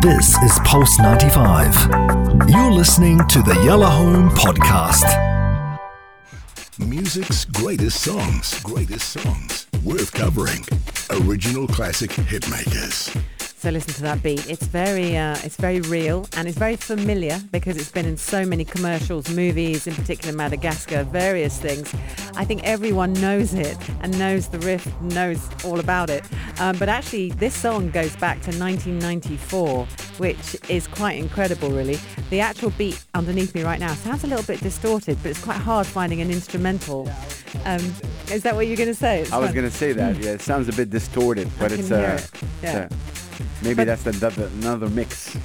This is Pulse 95. You're listening to the Yellow Home Podcast. Music's greatest songs, greatest songs, worth covering. Original classic hitmakers. So listen to that beat. It's very, uh, it's very real and it's very familiar because it's been in so many commercials, movies, in particular Madagascar, various things. I think everyone knows it and knows the riff, knows all about it. Um, but actually, this song goes back to 1994, which is quite incredible, really. The actual beat underneath me right now sounds a little bit distorted, but it's quite hard finding an instrumental. Um, is that what you're going to say? It's I was going to say that. Yeah, it sounds a bit distorted, but it's uh, it. Yeah. uh, maybe But- that's another another mix.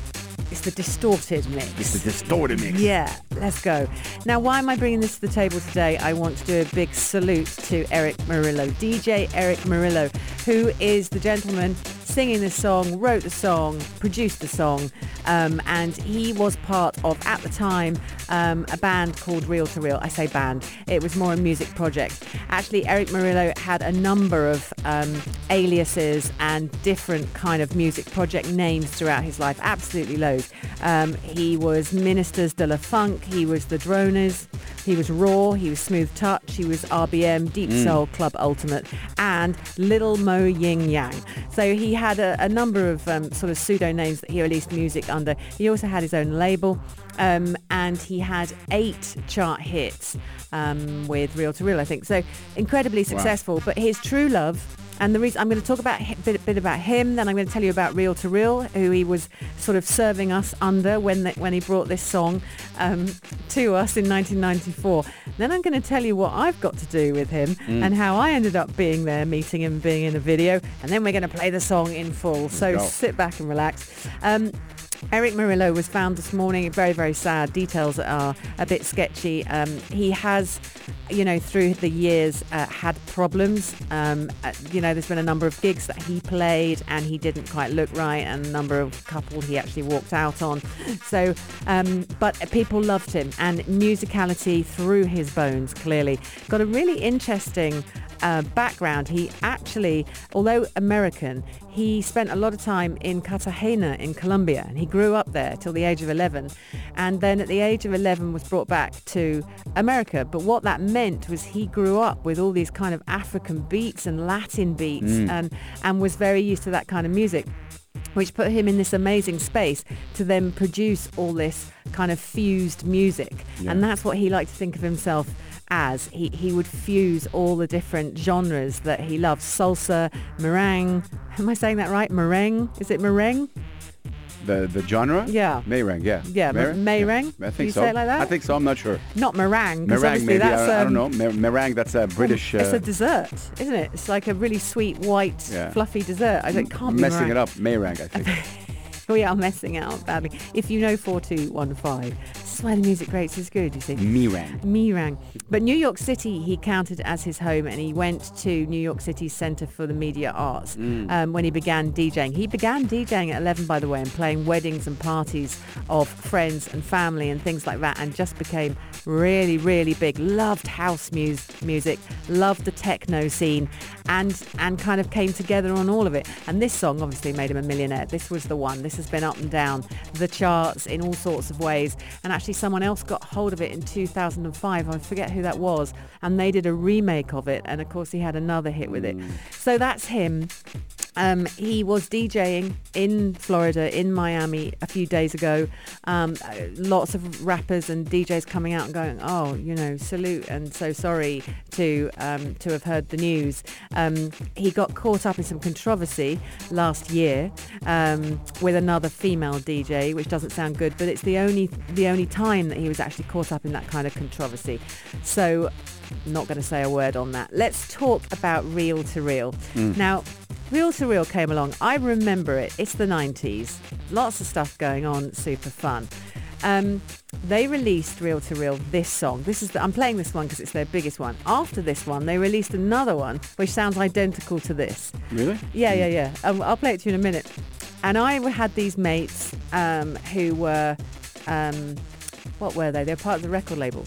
It's the distorted mix. It's the distorted mix. Yeah, let's go. Now, why am I bringing this to the table today? I want to do a big salute to Eric Morillo, DJ Eric Morillo, who is the gentleman singing this song, wrote the song, produced the song, um, and he was part of, at the time, um, a band called Reel 2 Real. I say band, it was more a music project. Actually, Eric Morillo had a number of um, aliases and different kind of music project names throughout his life, absolutely loads. Um, he was Ministers de la Funk, he was the Droners, he was Raw, he was Smooth Touch, he was RBM, Deep Soul, Club Ultimate, and Little Mo Ying Yang. So he had a, a number of um, sort of pseudo names that he released music under. He also had his own label. Um, and he had eight chart hits um, with Reel 2 Real, I think. So incredibly successful. But his true love and the reason I'm going to talk about a bit, bit about him, then I'm going to tell you about Reel 2 Real, who he was sort of serving us under when the, when he brought this song um, to us in 1994. Then I'm going to tell you what I've got to do with him and how I ended up being there, meeting him, being in a video, and then we're going to play the song in full. So sit back and relax. Um, Eric Morillo was found this morning. Very, very sad. Details are a bit sketchy. Um, he has, you know, through the years uh, had problems. Um, uh, you know, there's been a number of gigs that he played and he didn't quite look right, and a number of couple he actually walked out on. So, um, but people loved him, and musicality through his bones. Clearly, got a really interesting uh, background. He actually, although American, he spent a lot of time in Cartagena in Colombia and he grew up there till the age of 11 and then at the age of 11 was brought back to America. But what that meant was he grew up with all these kind of African beats and Latin beats and, and was very used to that kind of music which put him in this amazing space to then produce all this kind of fused music. And that's what he liked to think of himself as. He, he would fuse all the different genres that he loves. Salsa, meringue. Am I saying that right? Meringue? Is it meringue? The the genre? Yeah. Meringue, yeah. Yeah, Meringue? Yeah, I think you so. say it like that? I think so. I'm not sure. Not meringue. Meringue, maybe. That's, I, I don't um, know. Meringue, that's a British. It's uh, a dessert, isn't it? It's like a really sweet, white, Yeah. fluffy dessert. I don't, can't be messing meringue. it up. Meringue, I think. We are messing out badly. If you know 4215, this is why the Music Greats is good, you see. Meringue. Mirang. But New York City he counted as his home and he went to New York City's Center for the Media Arts um, when he began DJing. He began DJing at 11, by the way, and playing weddings and parties of friends and family and things like that and just became really, really big. Loved house mus- music, loved the techno scene and, and kind of came together on all of it. And this song obviously made him a millionaire. This was the one. This has been up and down the charts in all sorts of ways. And actually someone else got hold of it in 2005. I forget who that was. And they did a remake of it. And of course he had another hit with it. Mm. So that's him. Um, he was DJing in Florida, in Miami, a few days ago. Um, uh, lots of rappers and DJs coming out and going, "Oh, you know, salute and so sorry to um, to have heard the news." Um, he got caught up in some controversy last year um, with another female DJ, which doesn't sound good, but it's the only the only time that he was actually caught up in that kind of controversy. So, not going to say a word on that. Let's talk about Reel 2 Real. Now. Reel 2 Real came along. I remember it. It's the 90s. Lots of stuff going on. Super fun. Um, they released Reel 2 Real this song. This is the, I'm playing this one because it's their biggest one. After this one, they released another one which sounds identical to this. Really? Yeah, yeah, yeah. Um, I'll play it to you in a minute. And I had these mates um, who were, um, what were they? They were part of the record label.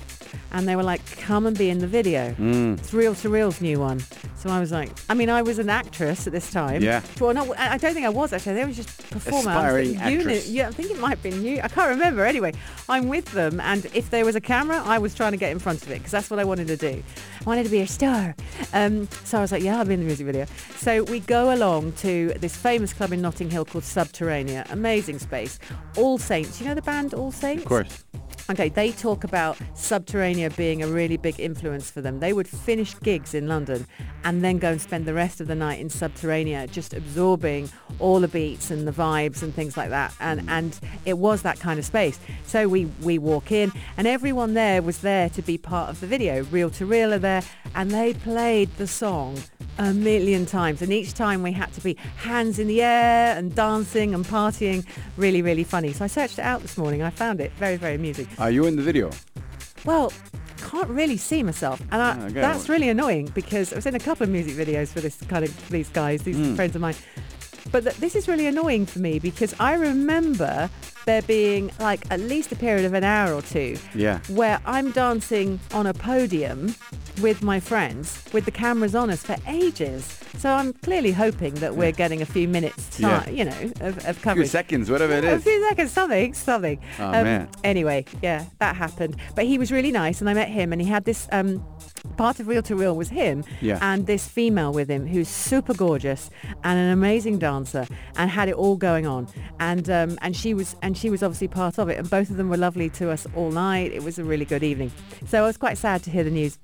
And they were like, come and be in the video. Mm. It's Reel 2 Real's new one. So I was like, I mean, I was an actress at this time. Yeah. Well, no, I I don't think I was actually. I was just performer. I Aspiring uni- actress. yeah, I think it might have been you. I can't remember. Anyway, I'm with them, and if there was a camera, I was trying to get in front of it because that's what I wanted to do. I wanted to be a star. Um, so I was like, yeah, I'll be in the music video. So we go along to this famous club in Notting Hill called Subterranea. Amazing space. All Saints. You know the band All Saints? Of course. Okay, they talk about Subterranea being a really big influence for them. They would finish gigs in London and then go and spend the rest of the night in Subterranea, just absorbing all the beats and the vibes and things like that. And mm. and it was that kind of space. So we we walk in, and everyone there was there to be part of the video. Reel 2 Real are there, and they played the song a million times and each time we had to be hands in the air and dancing and partying really really funny so i searched it out this morning i found it very very amusing Are you in the video? well can't really see myself and I, Ah, okay. that's really annoying because i was in a couple of music videos for this kind of these guys these Hmm. friends of mine but th- this is really annoying for me because i remember there being like at least a period of an hour or two Yeah. where I'm dancing on a podium with my friends with the cameras on us for ages. So I'm clearly hoping that we're getting a few minutes Yeah. you know, of, of A few coverage. seconds, whatever it A is. few seconds, something, something. Um, Oh, man. Anyway, yeah, that happened. But he was really nice, and I met him, and he had this um, part of Reel 2 Real was him, Yeah. and this female with him who's super gorgeous and an amazing dancer, and had it all going on. And um, and she was and she was obviously part of it, and both of them were lovely to us all night. It was a really good evening. So I was quite sad to hear the news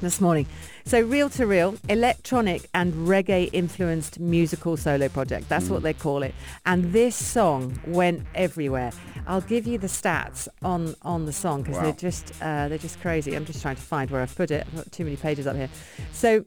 this morning. So Reel 2 Real, electronic and reggae influenced musical solo project. That's what they call it. And this song went everywhere. I'll give you the stats on on the song because Wow. they're just uh, they're just crazy. I'm just trying to find where I've put it. I've got too many pages up here. So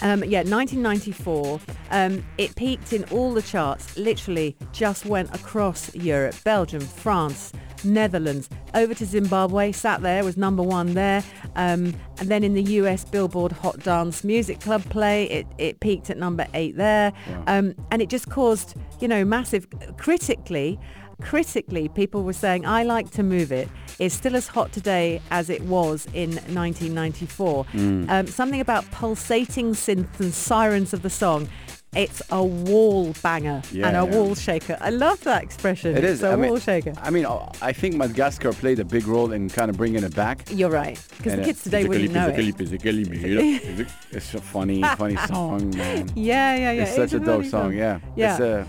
um, yeah, 1994. Um, it peaked in all the charts. Literally, just went across Europe, Belgium, France, Netherlands, over to Zimbabwe. Sat there, was number one there, um, and then in the US Billboard Hot Dance Music Club play, it, it peaked at number eight there, um, and it just caused you know massive critically. Critically, people were saying, I like to move it. It's still as hot today as it was in 1994. Um, something about pulsating synths and sirens of the song. It's a wall banger Yeah, and a yeah. wall shaker. I love that expression. It It's is. a I mean, wall shaker. I mean, I think Madagascar played a big role in kind of bringing it back. You're right. Because the kids today wouldn't know it. It's a funny, funny song, man. Yeah, yeah, yeah. It's such a dope funny song, yeah. Yeah. It's a,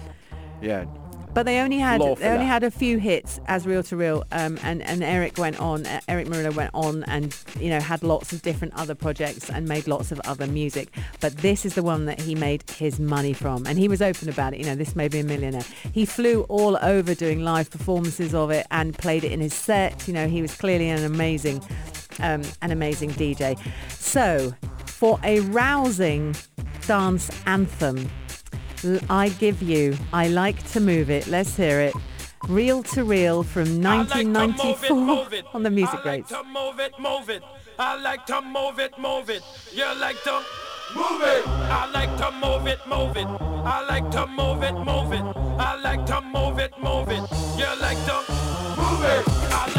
yeah. But they only had they only that. had a few hits as Reel 2 Real, um, and and Eric went on. Uh, Eric Morillo went on and you know had lots of different other projects and made lots of other music. But this is the one that he made his money from, and he was open about it. You know, this made me a millionaire. He flew all over doing live performances of it and played it in his set. You know, he was clearly an amazing, um, an amazing DJ. So, for a rousing dance anthem. I give you I Like to Move It. Let's hear it. Reel 2 Real from I like move it, 1994 move it. on the Music I like Rates. to move it, move it. I like to move it, move it. You like to move it. I like to move it, move it. I like to move it, move it. I like to move it, move it. You like to move it.